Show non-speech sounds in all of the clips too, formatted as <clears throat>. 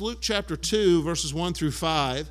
Luke chapter 2, verses 1 through 5.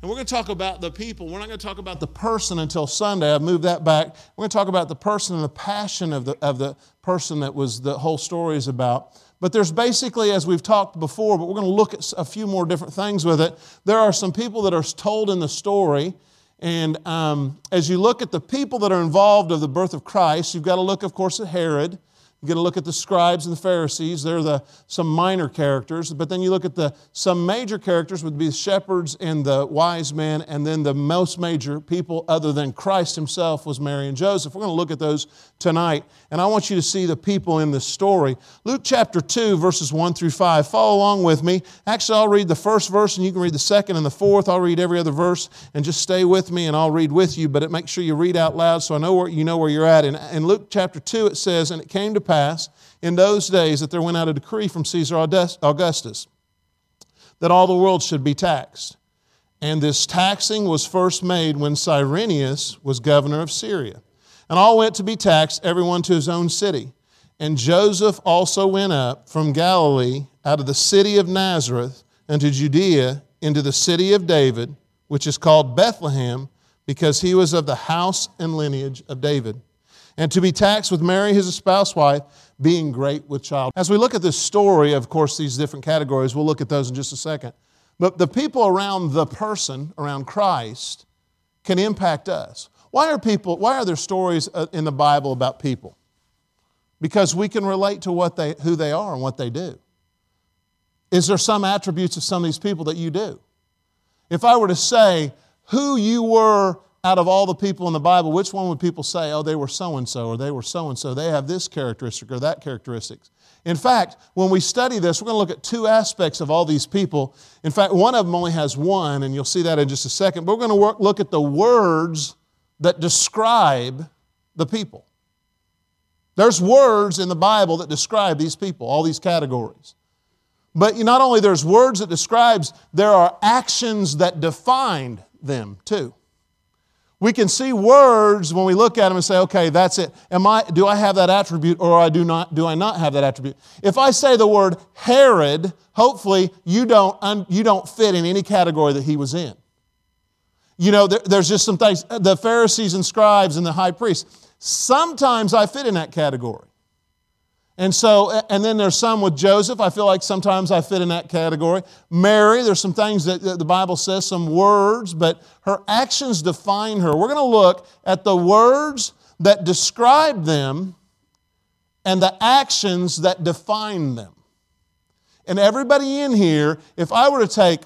And we're going to talk about the people. We're not going to talk about the person until Sunday. I've moved that back. We're going to talk about the person and the passion of the, of the person that was the whole story is about. But there's basically, as we've talked before, but we're going to look at a few more different things with it. There are some people that are told in the story. And um, as you look at the people that are involved of the birth of Christ, you've got to look, of course, at Herod. You get to look at the scribes and the Pharisees. They're the, some minor characters. But then you look at the some major characters would be the shepherds and the wise men, and then the most major people other than Christ himself was Mary and Joseph. We're going to look at those tonight. And I want you to see the people in this story. Luke chapter 2, verses 1 through 5. Follow along with me. Actually, I'll read the first verse and you can read the second and the fourth. I'll read every other verse and just stay with me and I'll read with you. But make sure you read out loud so I know where you know where you're at. In, in Luke chapter 2, it says, And it came to pass in those days that there went out a decree from Caesar Augustus that all the world should be taxed. And this taxing was first made when Cyrenius was governor of Syria. And all went to be taxed, everyone to his own city. And Joseph also went up from Galilee out of the city of Nazareth unto Judea into the city of David, which is called Bethlehem, because he was of the house and lineage of David and to be taxed with Mary, his espoused wife, being great with child. As we look at this story, of course, these different categories, we'll look at those in just a second. But the people around the person, around Christ, can impact us. Why are people, why are there stories uh, in the Bible about people? Because we can relate to what they, who they are and what they do. Is there some attributes of some of these people that you do? If I were to say who you were out of all the people in the Bible, which one would people say, oh, they were so and so, or they were so and so? They have this characteristic or that characteristic. In fact, when we study this, we're going to look at two aspects of all these people. In fact, one of them only has one, and you'll see that in just a second. But we're going to work, look at the words that describe the people. There's words in the Bible that describe these people, all these categories. But not only there's words that describes, there are actions that defined them too. We can see words when we look at them and say, okay, that's it. Am I, do I have that attribute or I do, not, do I not have that attribute? If I say the word Herod, hopefully you don't, you don't fit in any category that he was in. You know, there, there's just some things. The Pharisees and scribes and the high priests, sometimes I fit in that category. And so, and then there's some with Joseph. I feel like sometimes I fit in that category. Mary, there's some things that the Bible says, some words, but her actions define her. We're going to look at the words that describe them and the actions that define them. And everybody in here, if I were to take,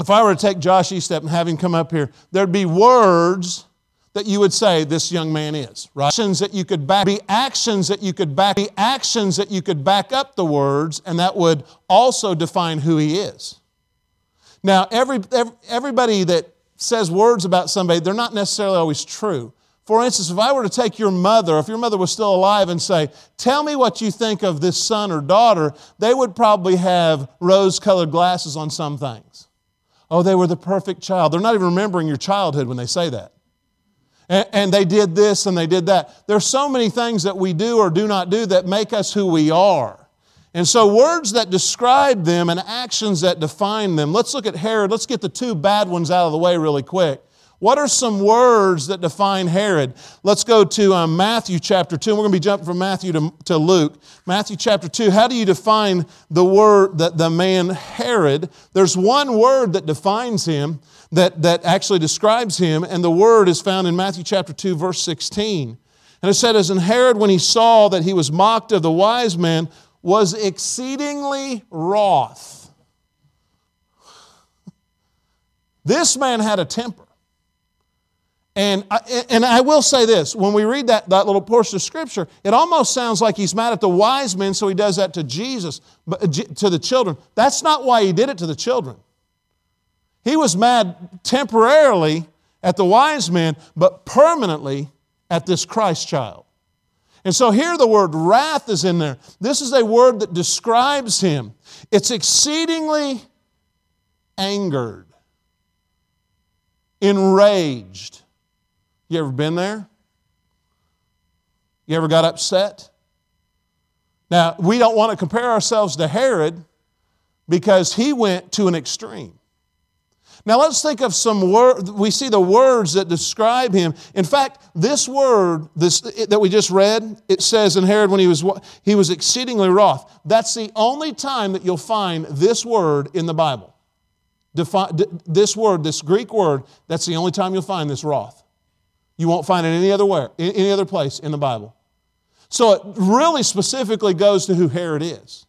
if I were to take Josh Eastep and have him come up here, there'd be words that you would say this young man is, right? Actions that you could back, be actions that you could back, be actions that you could back up the words, and that would also define who he is. Now, every, every everybody that says words about somebody, they're not necessarily always true. For instance, if I were to take your mother, if your mother was still alive, and say, Tell me what you think of this son or daughter, they would probably have rose colored glasses on some things. Oh, they were the perfect child. They're not even remembering your childhood when they say that and, they did this and they did that. There's so many things that we do or do not do that make us who we are. And so, words that describe them and actions that define them. Let's look at Herod. Let's get the two bad ones out of the way really quick. What are some words that define Herod? Let's go to um, Matthew chapter 2. We're going to be jumping from Matthew to, to Luke. Matthew chapter 2. How do you define the word that the man Herod? There's one word that defines him, that, that actually describes him, and the word is found in Matthew chapter 2, verse 16. And it said, As in Herod, when he saw that he was mocked of the wise men, was exceedingly wroth. <laughs> This man had a temper. And I, and I will say this when we read that, that little portion of Scripture, it almost sounds like he's mad at the wise men, so he does that to Jesus, but, uh, to the children. That's not why he did it to the children. He was mad temporarily at the wise men, but permanently at this Christ child. And so here the word wrath is in there. This is a word that describes him. It's exceedingly angered, enraged. You ever been there? You ever got upset? Now, we don't want to compare ourselves to Herod because he went to an extreme. Now let's think of some word. We see the words that describe him. In fact, this word this, that we just read, it says in Herod when he was he was exceedingly wroth. That's the only time that you'll find this word in the Bible. Defi- this word, this Greek word, that's the only time you'll find this wroth. You won't find it any other where, any other place in the Bible. So it really specifically goes to who Herod is.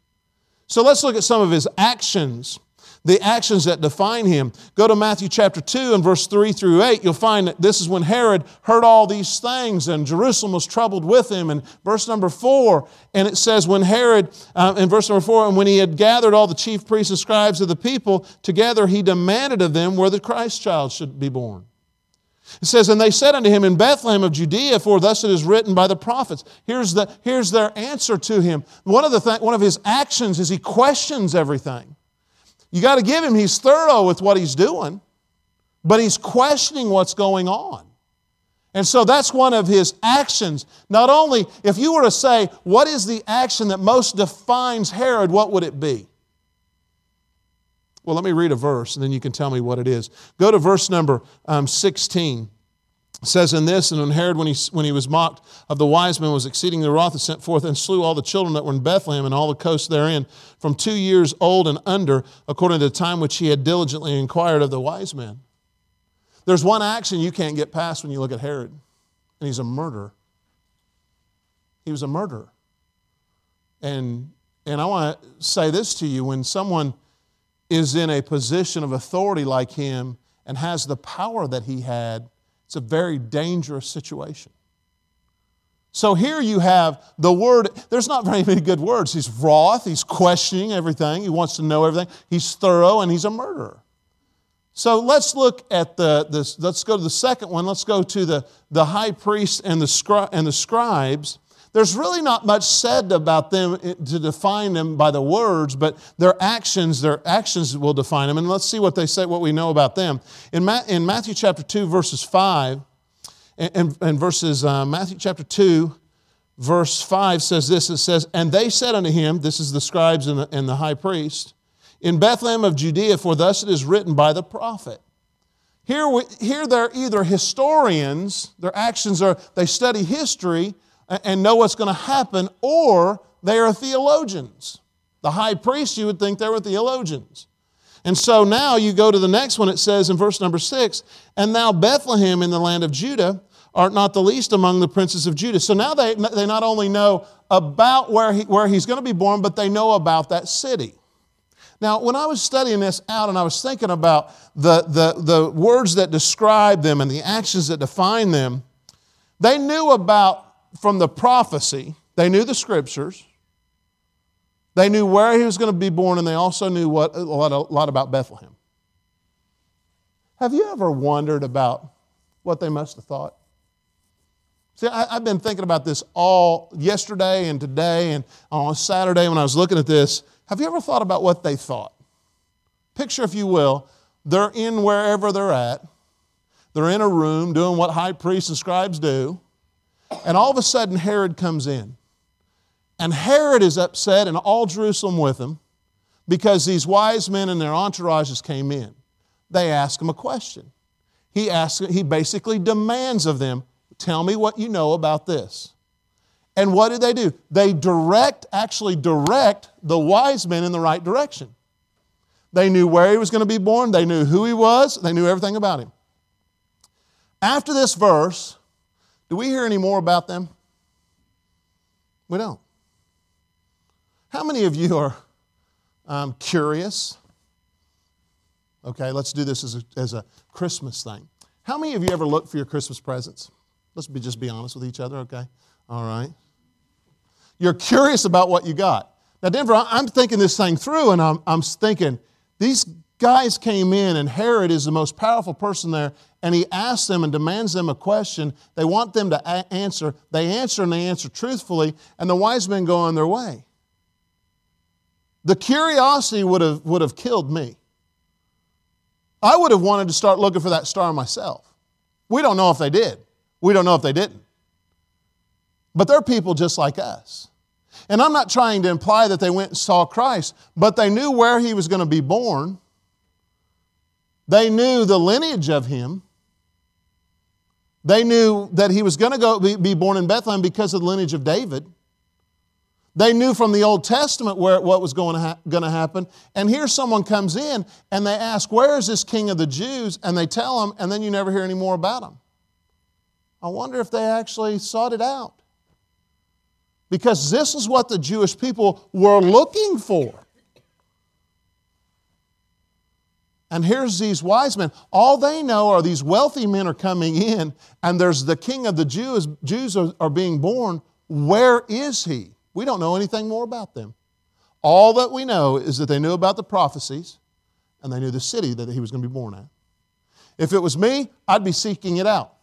So let's look at some of his actions the actions that define him. Go to Matthew chapter 2 and verse 3 through 8. You'll find that this is when Herod heard all these things and Jerusalem was troubled with him. And verse number 4, and it says, when Herod, uh, in verse number 4, and when he had gathered all the chief priests and scribes of the people together, he demanded of them where the Christ child should be born. It says, And they said unto him, In Bethlehem of Judea, for thus it is written by the prophets. Here's, the, here's their answer to him. One of, the th- one of his actions is he questions everything. You got to give him, he's thorough with what he's doing, but he's questioning what's going on. And so that's one of his actions. Not only, if you were to say, what is the action that most defines Herod, what would it be? Well, let me read a verse and then you can tell me what it is. Go to verse number um, 16 says in this, and when Herod, when he, when he was mocked of the wise men, was exceedingly wroth, and sent forth and slew all the children that were in Bethlehem and all the coasts therein, from two years old and under, according to the time which he had diligently inquired of the wise men. There's one action you can't get past when you look at Herod, and he's a murderer. He was a murderer. And, and I want to say this to you when someone is in a position of authority like him and has the power that he had, it's a very dangerous situation. So here you have the word, there's not very many good words. He's wroth, he's questioning everything, he wants to know everything, he's thorough, and he's a murderer. So let's look at the, this, let's go to the second one. Let's go to the, the high priest and the, scri- and the scribes. There's really not much said about them to define them by the words, but their actions, their actions will define them. And let's see what they say, what we know about them. In, Ma- in Matthew chapter 2, verses 5, and, and verses, uh, Matthew chapter 2, verse 5 says this it says, And they said unto him, this is the scribes and the, and the high priest, in Bethlehem of Judea, for thus it is written by the prophet. Here, we, here they're either historians, their actions are, they study history, and know what's going to happen, or they are theologians. The high priest, you would think they were theologians. And so now you go to the next one, it says in verse number six, and thou Bethlehem in the land of Judah art not the least among the princes of Judah. So now they, they not only know about where, he, where he's going to be born, but they know about that city. Now, when I was studying this out and I was thinking about the, the, the words that describe them and the actions that define them, they knew about from the prophecy, they knew the scriptures, they knew where he was going to be born, and they also knew what, a, lot, a lot about Bethlehem. Have you ever wondered about what they must have thought? See, I, have been thinking about this all yesterday and today, and on Saturday when I was looking at this. Have you ever thought about what they thought? Picture, if you will, they're in wherever they're at. They're in a room doing what high priests and scribes do. And all of a sudden, Herod comes in. And Herod is upset, and all Jerusalem with him, because these wise men and their entourages came in. They ask him a question. He, asks, he basically demands of them, Tell me what you know about this. And what did they do? They direct, actually direct the wise men in the right direction. They knew where he was going to be born, they knew who he was, they knew everything about him. After this verse, do we hear any more about them? We don't. How many of you are um, curious? Okay, let's do this as a, as a Christmas thing. How many of you ever look for your Christmas presents? Let's be, just be honest with each other, okay? All right. You're curious about what you got. Now, Denver, I'm thinking this thing through, and I'm, I'm thinking, these guys came in, and Herod is the most powerful person there, and he asks them and demands them a question. They want them to a- answer. They answer, and they answer truthfully, and the wise men go on their way. The curiosity would have, would have killed me. I would have wanted to start looking for that star myself. We don't know if they did. We don't know if they didn't. But they're people just like us. And I'm not trying to imply that they went and saw Christ, but they knew where he was going to be born. They knew the lineage of him. They knew that he was going to go be born in Bethlehem because of the lineage of David. They knew from the Old Testament where, what was going to, ha- going to happen. And here someone comes in and they ask, Where is this king of the Jews? And they tell him, and then you never hear any more about him. I wonder if they actually sought it out. Because this is what the Jewish people were looking for. And here's these wise men. All they know are these wealthy men are coming in, and there's the king of the Jews, Jews are, are being born. Where is he? We don't know anything more about them. All that we know is that they knew about the prophecies and they knew the city that he was going to be born at. If it was me, I'd be seeking it out.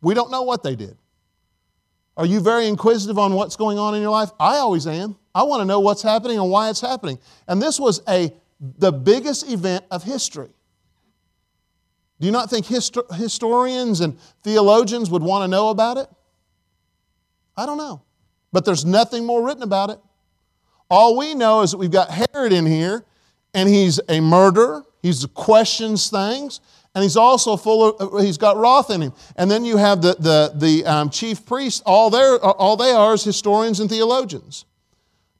We don't know what they did. Are you very inquisitive on what's going on in your life? I always am. I want to know what's happening and why it's happening. And this was a the biggest event of history. Do you not think histor- historians and theologians would want to know about it? I don't know. But there's nothing more written about it. All we know is that we've got Herod in here, and he's a murderer. He questions things, and he's also full of, uh, he's got wrath in him. And then you have the, the, the um, chief priests, all, all they are is historians and theologians.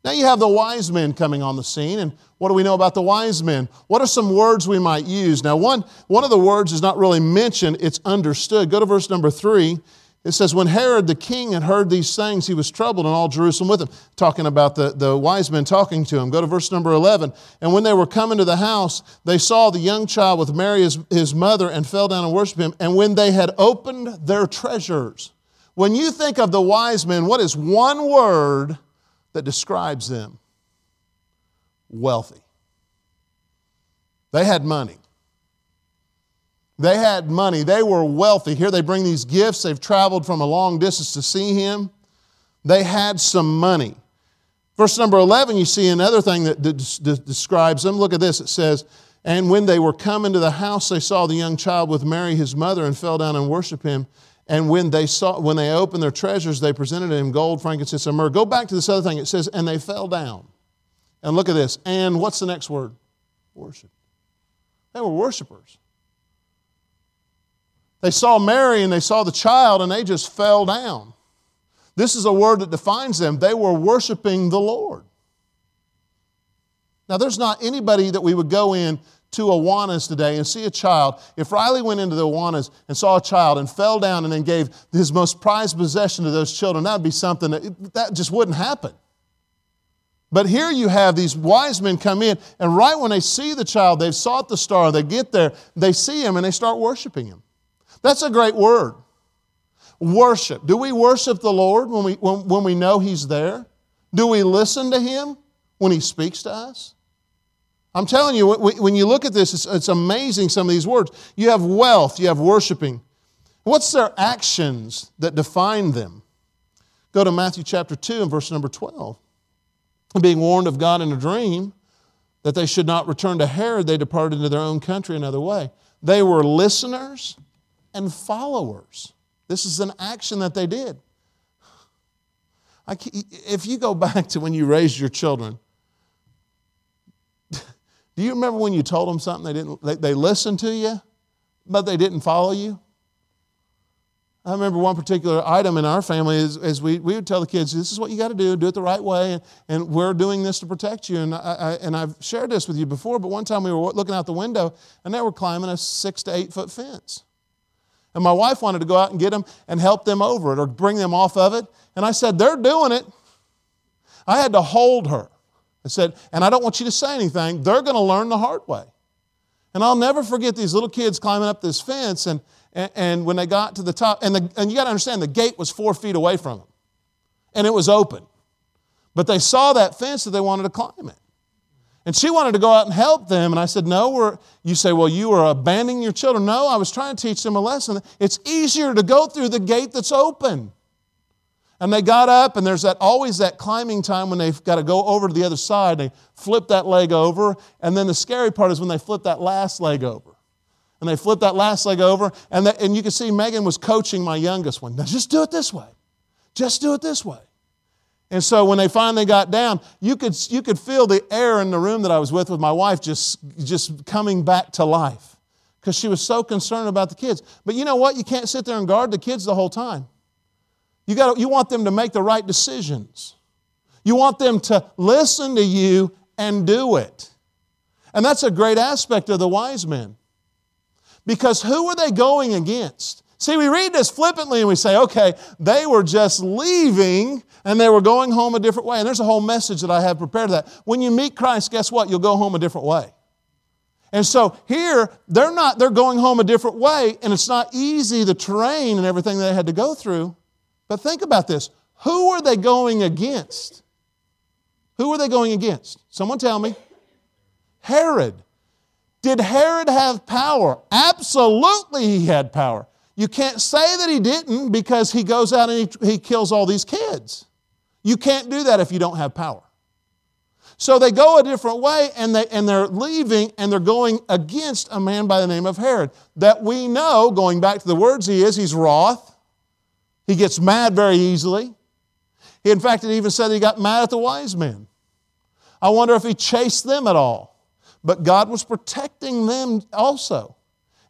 Now you have the wise men coming on the scene, and what do we know about the wise men? What are some words we might use? Now, one, one of the words is not really mentioned, it's understood. Go to verse number three. It says, When Herod the king had heard these things, he was troubled, and all Jerusalem with him. Talking about the, the wise men talking to him. Go to verse number 11. And when they were coming to the house, they saw the young child with Mary, his, his mother, and fell down and worshiped him. And when they had opened their treasures, when you think of the wise men, what is one word that describes them? Wealthy. They had money. They had money. They were wealthy. Here they bring these gifts. They've traveled from a long distance to see him. They had some money. Verse number 11, you see another thing that describes them. Look at this. It says, And when they were come into the house, they saw the young child with Mary, his mother, and fell down and worshiped him. And when they saw, when they opened their treasures, they presented him gold, frankincense, and myrrh. Go back to this other thing. It says, and they fell down. And look at this. And what's the next word? Worship. They were worshipers. They saw Mary and they saw the child and they just fell down. This is a word that defines them. They were worshiping the Lord. Now, there's not anybody that we would go in to Awanas today and see a child. If Riley went into the Awanas and saw a child and fell down and then gave his most prized possession to those children, that would be something that, that just wouldn't happen. But here you have these wise men come in, and right when they see the child, they've sought the star, they get there, they see him, and they start worshiping him. That's a great word. Worship. Do we worship the Lord when we, when, when we know He's there? Do we listen to Him when He speaks to us? I'm telling you, when you look at this, it's, it's amazing some of these words. You have wealth, you have worshiping. What's their actions that define them? Go to Matthew chapter 2 and verse number 12. Being warned of God in a dream that they should not return to Herod, they departed into their own country another way. They were listeners and followers. This is an action that they did. if you go back to when you raised your children, do you remember when you told them something they didn't? They, they listened to you, but they didn't follow you. I remember one particular item in our family is, is we, we would tell the kids, this is what you got to do, do it the right way, and, and we're doing this to protect you. And, I, I, and I've shared this with you before, but one time we were looking out the window and they were climbing a six to eight foot fence. And my wife wanted to go out and get them and help them over it or bring them off of it. And I said, They're doing it. I had to hold her. I said, And I don't want you to say anything. They're going to learn the hard way. And I'll never forget these little kids climbing up this fence. And, and, and when they got to the top, and, the, and you got to understand, the gate was four feet away from them. And it was open. But they saw that fence that they wanted to climb it. And she wanted to go out and help them. And I said, No, we're, you say, Well, you are abandoning your children. No, I was trying to teach them a lesson. It's easier to go through the gate that's open. And they got up, and there's that, always that climbing time when they've got to go over to the other side. They flip that leg over. And then the scary part is when they flip that last leg over. And they flip that last leg over. And, that, and you can see Megan was coaching my youngest one. Now, just do it this way. Just do it this way. And so when they finally got down, you could, you could feel the air in the room that I was with with my wife just, just coming back to life because she was so concerned about the kids. But you know what? You can't sit there and guard the kids the whole time. You, got you want them to make the right decisions. You want them to listen to you and do it. And that's a great aspect of the wise men. Because who are they going against? See, we read this flippantly and we say, okay, they were just leaving and they were going home a different way. And there's a whole message that I have prepared that. When you meet Christ, guess what? You'll go home a different way. And so here, they're not, they're going home a different way, and it's not easy, the terrain and everything they had to go through. But think about this. Who are they going against? Who are they going against? Someone tell me. Herod. Did Herod have power? Absolutely, he had power. You can't say that he didn't because he goes out and he, he kills all these kids. You can't do that if you don't have power. So they go a different way and, they, and they're leaving and they're going against a man by the name of Herod that we know, going back to the words he is, he's wroth. He gets mad very easily. He, in fact, it even said he got mad at the wise men. I wonder if he chased them at all. But God was protecting them also.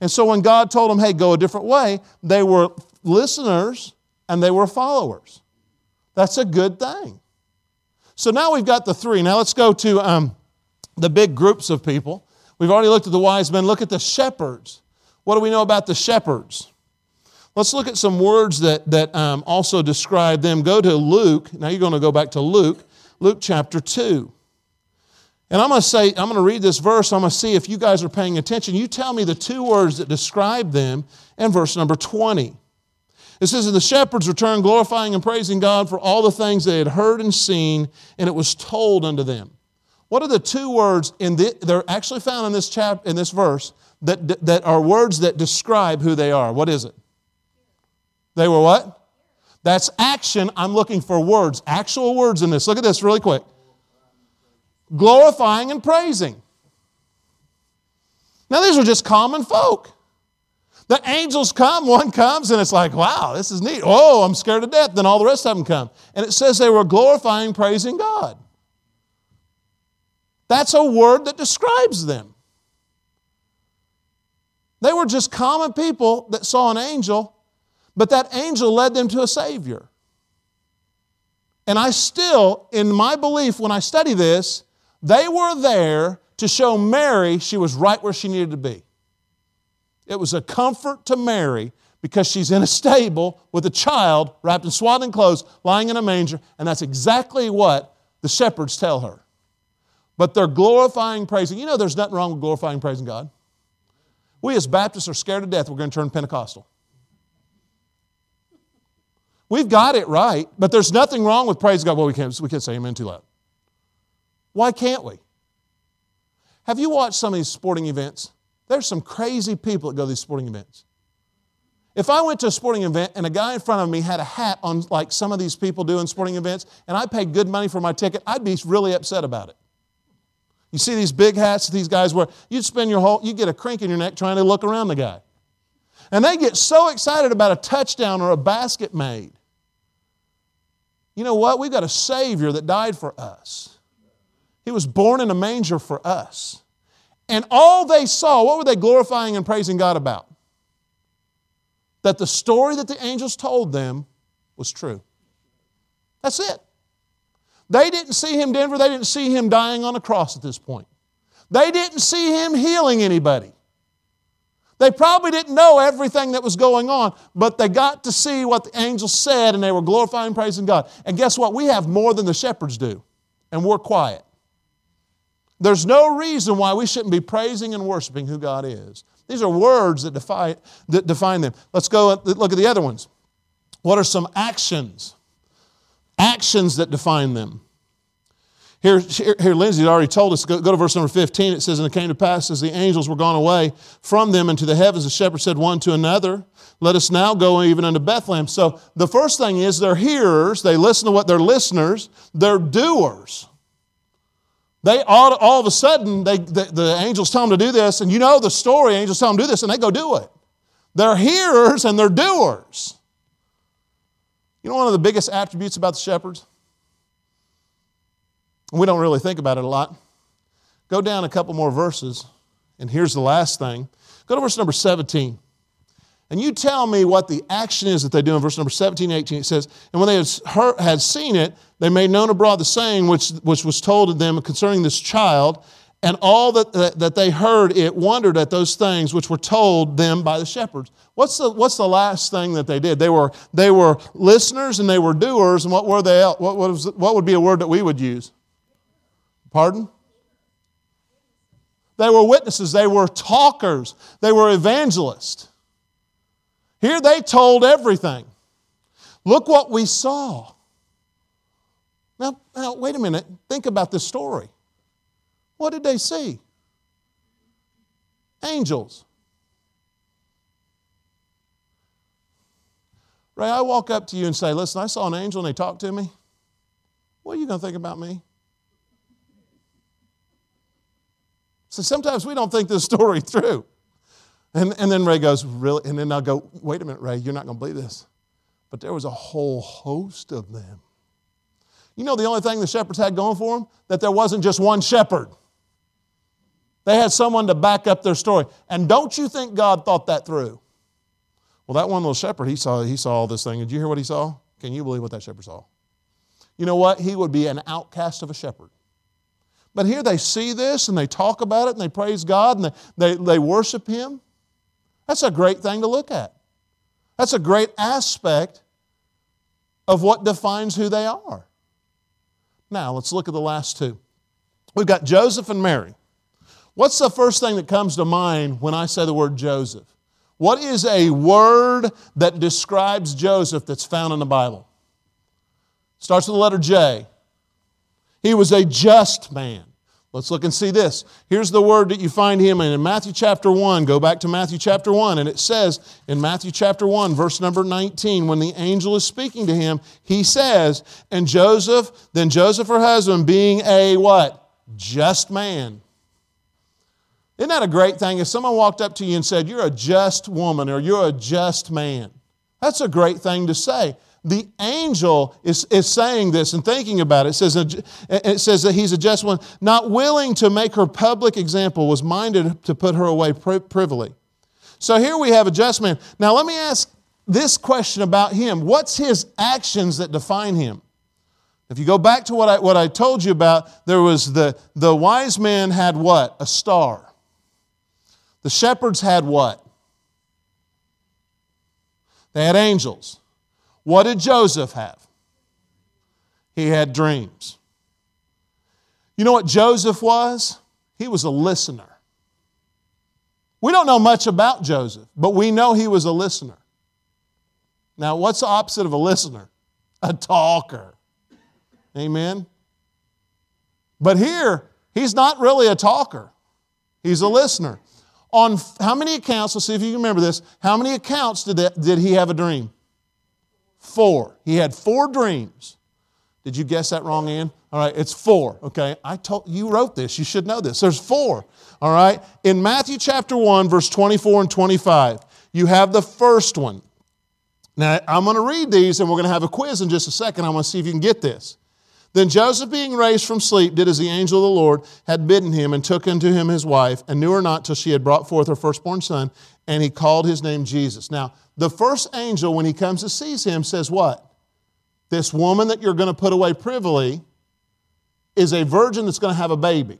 And so when God told them, hey, go a different way, they were listeners and they were followers. That's a good thing. So now we've got the three. Now let's go to um, the big groups of people. We've already looked at the wise men. Look at the shepherds. What do we know about the shepherds? Let's look at some words that, that um, also describe them. Go to Luke. Now you're going to go back to Luke, Luke chapter 2. And I'm going to say, I'm going to read this verse. I'm going to see if you guys are paying attention. You tell me the two words that describe them in verse number 20. It says, And the shepherds returned, glorifying and praising God for all the things they had heard and seen, and it was told unto them. What are the two words in the, they're actually found in this chap in this verse that, that are words that describe who they are? What is it? They were what? That's action. I'm looking for words, actual words in this. Look at this really quick glorifying and praising. Now, these are just common folk. The angels come, one comes, and it's like, wow, this is neat. Oh, I'm scared to death. Then all the rest of them come. And it says they were glorifying, praising God. That's a word that describes them. They were just common people that saw an angel, but that angel led them to a Savior. And I still, in my belief, when I study this, they were there to show Mary she was right where she needed to be. It was a comfort to Mary because she's in a stable with a child wrapped in swaddling clothes, lying in a manger, and that's exactly what the shepherds tell her. But they're glorifying, praising. You know, there's nothing wrong with glorifying, praising God. We as Baptists are scared to death we're going to turn Pentecostal. We've got it right, but there's nothing wrong with praise God. Well, we can't, we can't say amen too loud. Why can't we? Have you watched some of these sporting events? There's some crazy people that go to these sporting events. If I went to a sporting event and a guy in front of me had a hat on like some of these people do in sporting events and I paid good money for my ticket, I'd be really upset about it. You see these big hats that these guys wear, you'd spend your whole, you get a crink in your neck trying to look around the guy. And they get so excited about a touchdown or a basket made. You know what? We've got a Savior that died for us. He was born in a manger for us. And all they saw, what were they glorifying and praising God about? That the story that the angels told them was true. That's it. They didn't see him, Denver, they didn't see him dying on a cross at this point. They didn't see him healing anybody. They probably didn't know everything that was going on, but they got to see what the angels said and they were glorifying and praising God. And guess what? We have more than the shepherds do, and we're quiet. There's no reason why we shouldn't be praising and worshiping who God is. These are words that, define, that define them. Let's go look at the other ones. What are some actions? Actions that define them. Here, here, Lindsay already told us, go, go, to verse number 15. It says, And it came to pass as the angels were gone away from them into the heavens, the shepherd said one to another, Let us now go even unto Bethlehem. So the first thing is they're hearers, they listen to what they're listeners, they're doers. They all, all of a sudden, they, the, the angels tell them to do this, and you know the story, angels tell them to do this, and they go do it. They're hearers and they're doers. You know one of the biggest attributes about the shepherds? And we don't really think about it a lot. Go down a couple more verses, and here's the last thing. Go to verse number 17. And you tell me what the action is that they do in verse number 17 18. It says, And when they had, heard, had seen it, they made known abroad the saying which, which was told to them concerning this child. And all that, that, that they heard it wondered at those things which were told them by the shepherds. What's the, what's the last thing that they did? They were, they were listeners and they were doers. And what were they? What, was, what would be a word that we would use? Pardon? They were witnesses. They were talkers. They were evangelists. Here they told everything. Look what we saw. Now, now, wait a minute. Think about this story. What did they see? Angels. Ray, I walk up to you and say, Listen, I saw an angel and they talked to me. What are you going to think about me? So sometimes we don't think this story <laughs> through. And, and then Ray goes, Really? And then I'll go, Wait a minute, Ray, you're not going to believe this. But there was a whole host of them. You know the only thing the shepherds had going for them? That there wasn't just one shepherd. They had someone to back up their story. And don't you think God thought that through? Well, that one little shepherd, he saw, he saw all this thing. Did you hear what he saw? Can you believe what that shepherd saw? You know what? He would be an outcast of a shepherd. But here they see this and they talk about it and they praise God and they, they, they worship Him. That's a great thing to look at. That's a great aspect of what defines who they are. Now, let's look at the last two. We've got Joseph and Mary. What's the first thing that comes to mind when I say the word Joseph? What is a word that describes Joseph that's found in the Bible? Starts with the letter J. He was a just man. Let's look and see this. Here's the word that you find him in. In Matthew chapter 1, go back to Matthew chapter 1, and it says in Matthew chapter 1, verse number 19, when the angel is speaking to him, he says, And Joseph, then Joseph, her husband, being a what? Just man. Isn't that a great thing? If someone walked up to you and said, You're a just woman or you're a just man, that's a great thing to say. The angel is, is saying this and thinking about it. It says, it says that he's a just one, not willing to make her public example, was minded to put her away privily. So here we have a just man. Now let me ask this question about him. What's his actions that define him? If you go back to what I, what I told you about, there was the, the wise man had what? A star. The shepherds had what? They had angels. What did Joseph have? He had dreams. You know what Joseph was? He was a listener. We don't know much about Joseph, but we know he was a listener. Now, what's the opposite of a listener? A talker. Amen? But here, he's not really a talker, he's a listener. On how many accounts, let's see if you can remember this, how many accounts did, that, did he have a dream? Four. He had four dreams. Did you guess that wrong, Ann? All right, it's four. Okay, I told you wrote this. You should know this. There's four. All right, in Matthew chapter one, verse 24 and 25, you have the first one. Now I'm going to read these, and we're going to have a quiz in just a second. I'm going to see if you can get this. Then Joseph, being raised from sleep, did as the angel of the Lord had bidden him, and took unto him his wife, and knew her not till she had brought forth her firstborn son, and he called his name Jesus. Now, the first angel, when he comes to seize him, says what? This woman that you're going to put away privily is a virgin that's going to have a baby.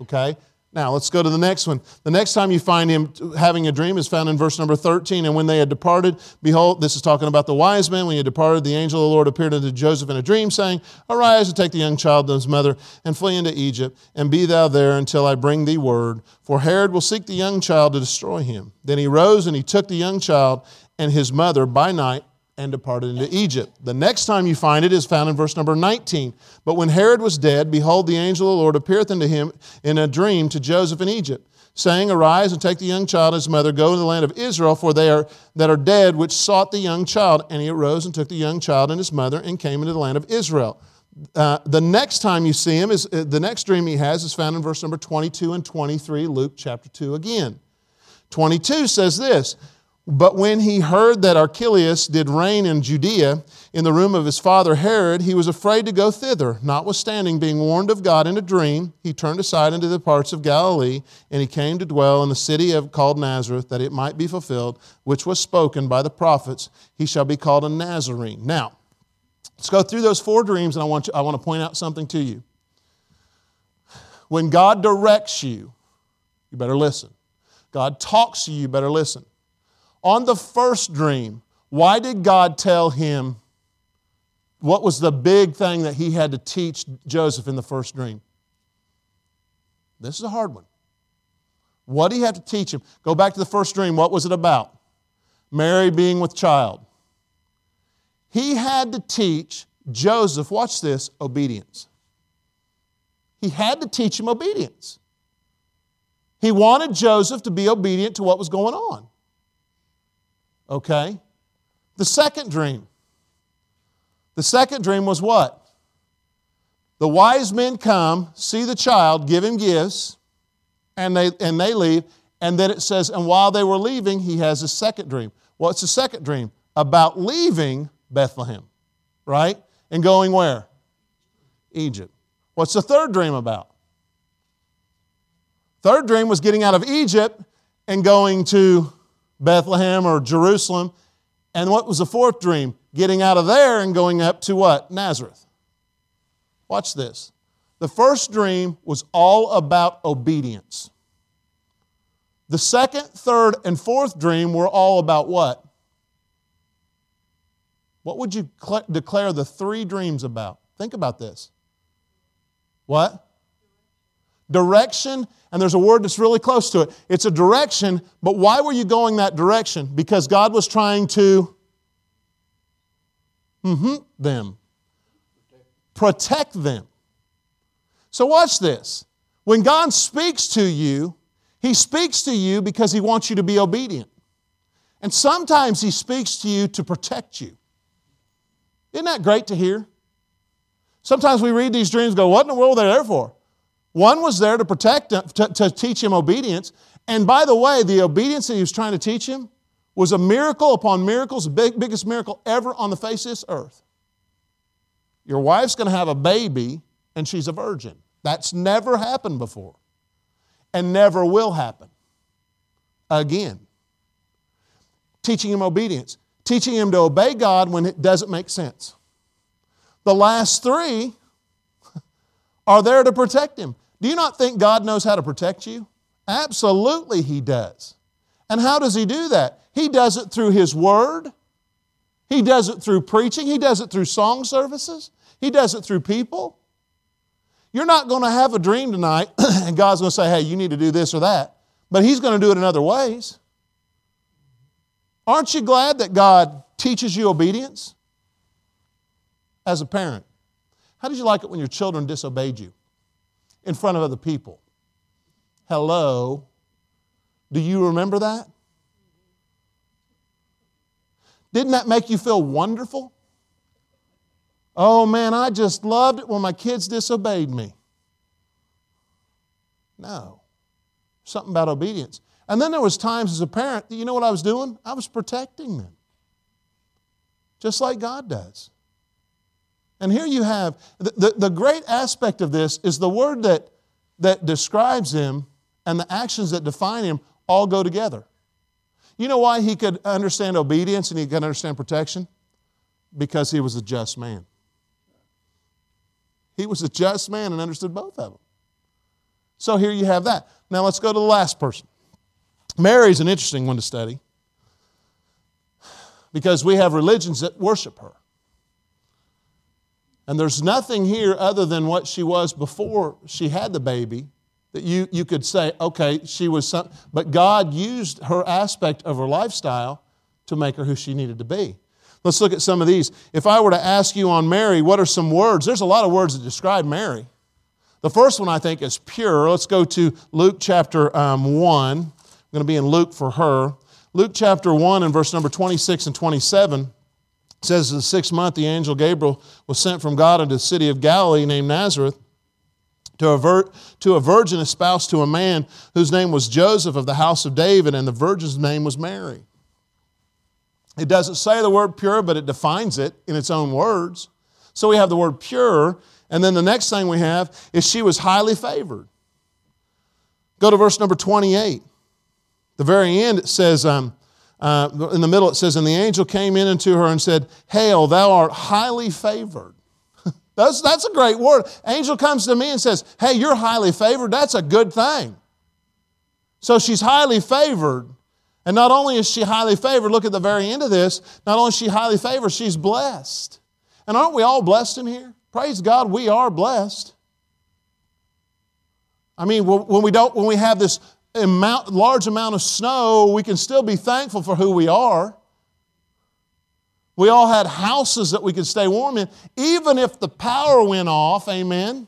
Okay? Now, let's go to the next one. The next time you find him having a dream is found in verse number 13. And when they had departed, behold, this is talking about the wise men. When he had departed, the angel of the Lord appeared unto Joseph in a dream, saying, Arise and take the young child and his mother and flee into Egypt, and be thou there until I bring thee word. For Herod will seek the young child to destroy him. Then he rose and he took the young child and his mother by night and departed into Egypt. The next time you find it is found in verse number 19. But when Herod was dead, behold, the angel of the Lord appeareth unto him in a dream to Joseph in Egypt, saying, Arise and take the young child and his mother, go to the land of Israel, for they are that are dead which sought the young child. And he arose and took the young child and his mother and came into the land of Israel. Uh, the next time you see him is uh, the next dream he has is found in verse number 22 and 23, Luke chapter 2 again. 22 says this But when he heard that Archelaus did reign in Judea in the room of his father Herod, he was afraid to go thither. Notwithstanding, being warned of God in a dream, he turned aside into the parts of Galilee, and he came to dwell in the city of, called Nazareth, that it might be fulfilled, which was spoken by the prophets, he shall be called a Nazarene. Now, let's go through those four dreams, and I want, you, I want to point out something to you. When God directs you, you better listen. God talks to you, you better listen. On the first dream, why did God tell him what was the big thing that he had to teach Joseph in the first dream? This is a hard one. What did he have to teach him? Go back to the first dream. What was it about? Mary being with child. He had to teach Joseph, watch this, obedience. He had to teach him obedience. He wanted Joseph to be obedient to what was going on. Okay? The second dream. The second dream was what? The wise men come, see the child, give him gifts, and they, and they leave. And then it says, and while they were leaving, he has a second dream. What's the second dream? About leaving Bethlehem, right? And going where? Egypt. What's the third dream about? Third dream was getting out of Egypt and going to Bethlehem or Jerusalem. And what was the fourth dream? Getting out of there and going up to what? Nazareth. Watch this. The first dream was all about obedience. The second, third, and fourth dream were all about what? What would you declare the three dreams about? Think about this. What? Direction, and there's a word that's really close to it. It's a direction, but why were you going that direction? Because God was trying to mm-hmm, them, protect them. So, watch this. When God speaks to you, He speaks to you because He wants you to be obedient. And sometimes He speaks to you to protect you. Isn't that great to hear? Sometimes we read these dreams go, What in the world are they there for? One was there to protect him, to, to teach him obedience. And by the way, the obedience that he was trying to teach him was a miracle upon miracles, the big, biggest miracle ever on the face of this earth. Your wife's going to have a baby and she's a virgin. That's never happened before and never will happen again. Teaching him obedience, teaching him to obey God when it doesn't make sense. The last three <laughs> are there to protect him. Do you not think God knows how to protect you? Absolutely, He does. And how does He do that? He does it through His Word, He does it through preaching, He does it through song services, He does it through people. You're not going to have a dream tonight <clears throat> and God's going to say, hey, you need to do this or that, but He's going to do it in other ways. Aren't you glad that God teaches you obedience as a parent? How did you like it when your children disobeyed you in front of other people? Hello. Do you remember that? Didn't that make you feel wonderful? Oh man, I just loved it when my kids disobeyed me. No. Something about obedience. And then there was times as a parent, that you know what I was doing? I was protecting them. Just like God does. And here you have the, the, the, great aspect of this is the word that, that describes him and the actions that define him all go together. You know why he could understand obedience and he could understand protection? Because he was a just man. He was a just man and understood both of them. So here you have that. Now let's go to the last person. Mary's an interesting one to study because we have religions that worship her. And there's nothing here other than what she was before she had the baby that you, you could say, okay, she was some, but God used her aspect of her lifestyle to make her who she needed to be. Let's look at some of these. If I were to ask you on Mary, what are some words? There's a lot of words that describe Mary. The first one I think is pure. Let's go to Luke chapter um, 1. I'm going to be in Luke for her. Luke chapter 1 and verse number 26 and 27 it says, in the sixth month, the angel Gabriel was sent from God into the city of Galilee named Nazareth to a, to a virgin espoused to a man whose name was Joseph of the house of David, and the virgin's name was Mary. It doesn't say the word pure, but it defines it in its own words. So we have the word pure, and then the next thing we have is she was highly favored. Go to verse number 28. The very end it says, um, uh, in the middle it says, And the angel came in unto her and said, Hail, thou art highly favored. <laughs> that's, that's a great word. Angel comes to me and says, Hey, you're highly favored. That's a good thing. So she's highly favored. And not only is she highly favored, look at the very end of this, not only is she highly favored, she's blessed. And aren't we all blessed in here? Praise God, we are blessed. I mean, when we don't, when we have this amount, large amount of snow, we can still be thankful for who we are. We all had houses that we could stay warm in, even if the power went off, amen.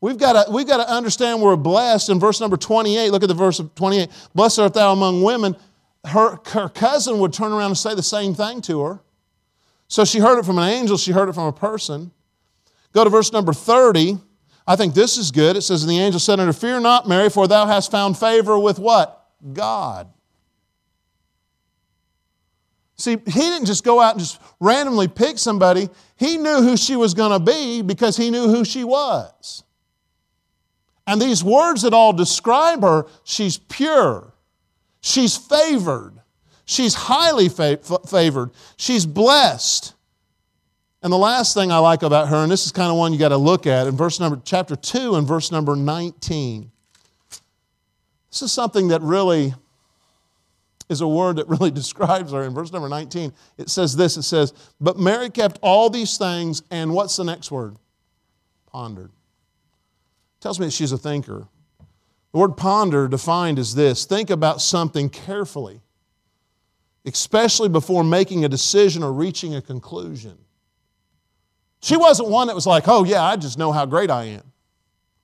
We've got, to, we've got to understand we're blessed. In verse number 28, look at the verse of 28. Blessed art thou among women. Her, her cousin would turn around and say the same thing to her. So she heard it from an angel, she heard it from a person. Go to verse number 30. I think this is good. It says, And the angel said unto her, Fear not, Mary, for thou hast found favor with what? God. See, he didn't just go out and just randomly pick somebody. He knew who she was going to be because he knew who she was. And these words that all describe her she's pure, she's favored, she's highly favored, she's blessed, and the last thing I like about her, and this is kind of one you got to look at in verse number chapter 2 and verse number 19. This is something that really is a word that really <laughs> describes her. In verse number 19, it says this it says, But Mary kept all these things, and what's the next word? Pondered. Tells me that she's a thinker. The word ponder defined as this think about something carefully, especially before making a decision or reaching a conclusion. She wasn't one that was like, oh, yeah, I just know how great I am.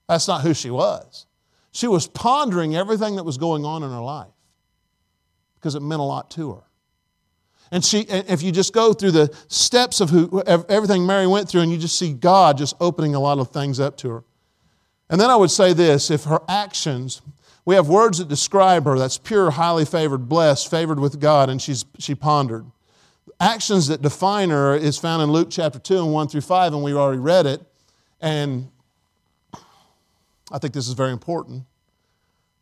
That's not who she was. She was pondering everything that was going on in her life because it meant a lot to her. And she, if you just go through the steps of who, everything Mary went through, and you just see God just opening a lot of things up to her. And then I would say this if her actions, we have words that describe her that's pure, highly favored, blessed, favored with God, and she's, she pondered actions that define her is found in Luke chapter 2 and 1 through 5, and we've already read it. And I think this is very important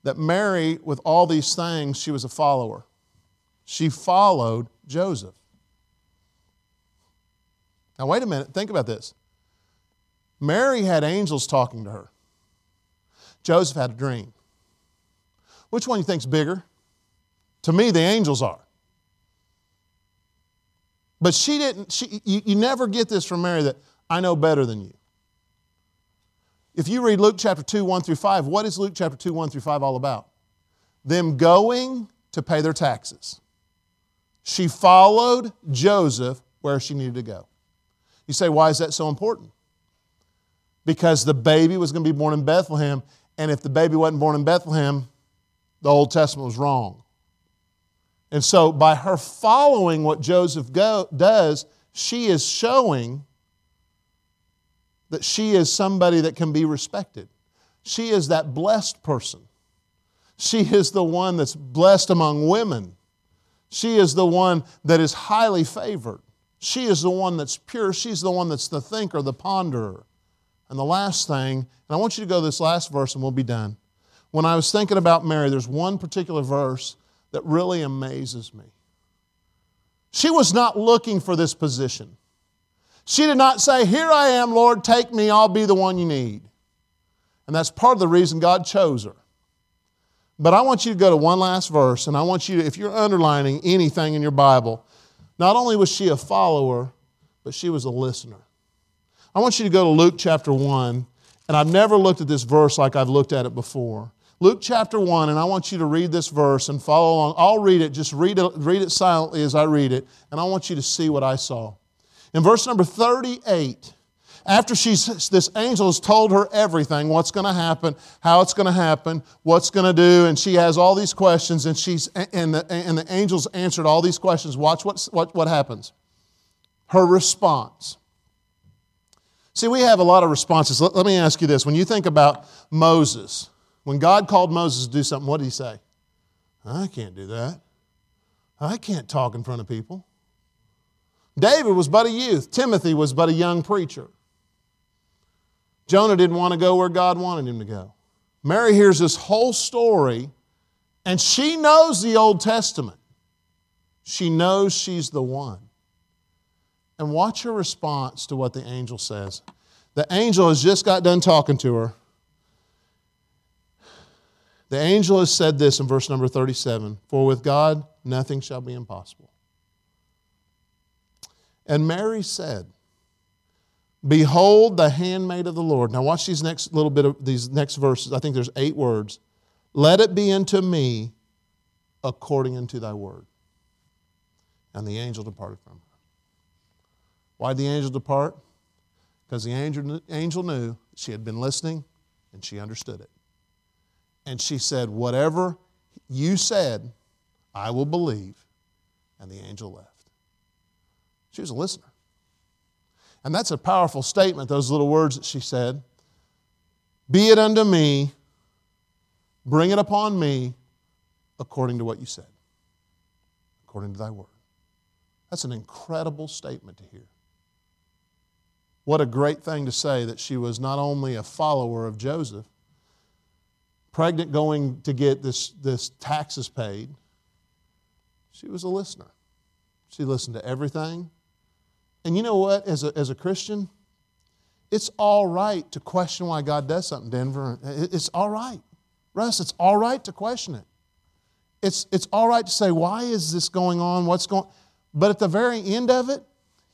that Mary, with all these things, she was a follower. She followed Joseph. Now, wait a minute, think about this. Mary had angels talking to her, Joseph had a dream. Which one do you think's bigger? To me, the angels are. But she didn't, she, you, you never get this from Mary that I know better than you. If you read Luke chapter 2, 1 through 5, what is Luke chapter 2, 1 through 5 all about? Them going to pay their taxes. She followed Joseph where she needed to go. You say, why is that so important? Because the baby was going to be born in Bethlehem, and if the baby wasn't born in Bethlehem, the Old Testament was wrong. And so, by her following what Joseph go, does, she is showing that she is somebody that can be respected. She is that blessed person. She is the one that's blessed among women. She is the one that is highly favored. She is the one that's pure. She's the one that's the thinker, the ponderer. And the last thing, and I want you to go to this last verse and we'll be done. When I was thinking about Mary, there's one particular verse that really amazes me. She was not looking for this position. She did not say, Here I am, Lord, take me, I'll be the one you need. And that's part of the reason God chose her. But I want you to go to one last verse, and I want you to, if you're underlining anything in your Bible, not only was she a follower, but she was a listener. I want you to go to Luke chapter 1, and I've never looked at this verse like I've looked at it before. Luke chapter 1, and I want you to read this verse and follow along. I'll read it, just read it, read it silently as I read it, and I want you to see what I saw. In verse number 38, after she's, this angel has told her everything what's going to happen, how it's going to happen, what's going to do, and she has all these questions, and, she's, and, the, and the angels answered all these questions. Watch what, what, what happens. Her response. See, we have a lot of responses. Let, let me ask you this. When you think about Moses, when God called Moses to do something, what did he say? I can't do that. I can't talk in front of people. David was but a youth, Timothy was but a young preacher. Jonah didn't want to go where God wanted him to go. Mary hears this whole story, and she knows the Old Testament. She knows she's the one. And watch her response to what the angel says. The angel has just got done talking to her. The angel has said this in verse number 37 For with God nothing shall be impossible. And Mary said, Behold the handmaid of the Lord. Now watch these next little bit of these next verses. I think there's eight words. Let it be unto me according unto thy word. And the angel departed from her. Why did the angel depart? Because the angel, angel knew she had been listening and she understood it. And she said, Whatever you said, I will believe. And the angel left. She was a listener. And that's a powerful statement, those little words that she said. Be it unto me, bring it upon me, according to what you said, according to thy word. That's an incredible statement to hear. What a great thing to say that she was not only a follower of Joseph, pregnant going to get this, this taxes paid, she was a listener. She listened to everything. And you know what? As a, as a Christian, it's all right to question why God does something, Denver. It's all right. Russ, it's all right to question it. It's, it's all right to say, why is this going on? What's going But at the very end of it,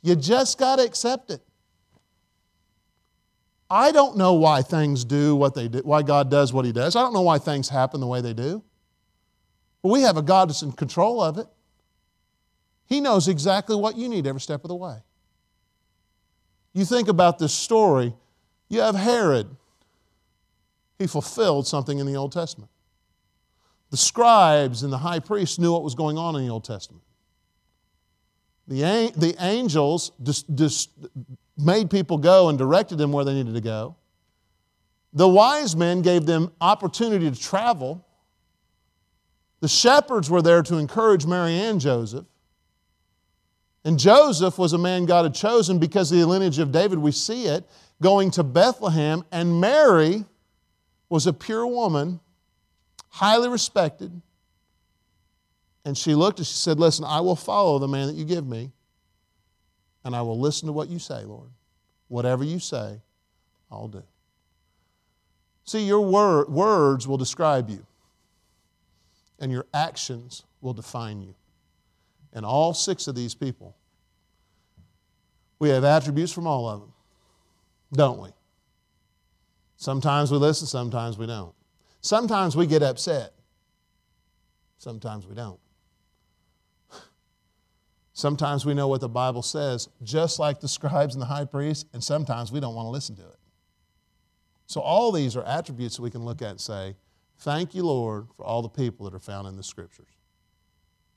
you just got to accept it. I don't know why things do what they do, why God does what He does. I don't know why things happen the way they do. But we have a God that's in control of it. He knows exactly what you need every step of the way. You think about this story, you have Herod. He fulfilled something in the Old Testament. The scribes and the high priests knew what was going on in the Old Testament. The, the angels just, just made people go and directed them where they needed to go. The wise men gave them opportunity to travel. The shepherds were there to encourage Mary and Joseph. And Joseph was a man God had chosen because of the lineage of David. We see it going to Bethlehem. And Mary was a pure woman, highly respected. And she looked and she said, Listen, I will follow the man that you give me and I will listen to what you say, Lord. Whatever you say, I'll do. See, your word, words will describe you, and your actions will define you. And all six of these people, we have attributes from all of them, don't we? Sometimes we listen, sometimes we don't. Sometimes we get upset, sometimes we don't. Sometimes we know what the Bible says, just like the <laughs> scribes and the high priests, and sometimes we don't want to listen to it. So, all these are attributes that we can look at and say, Thank you, Lord, for all the people that are found in the scriptures.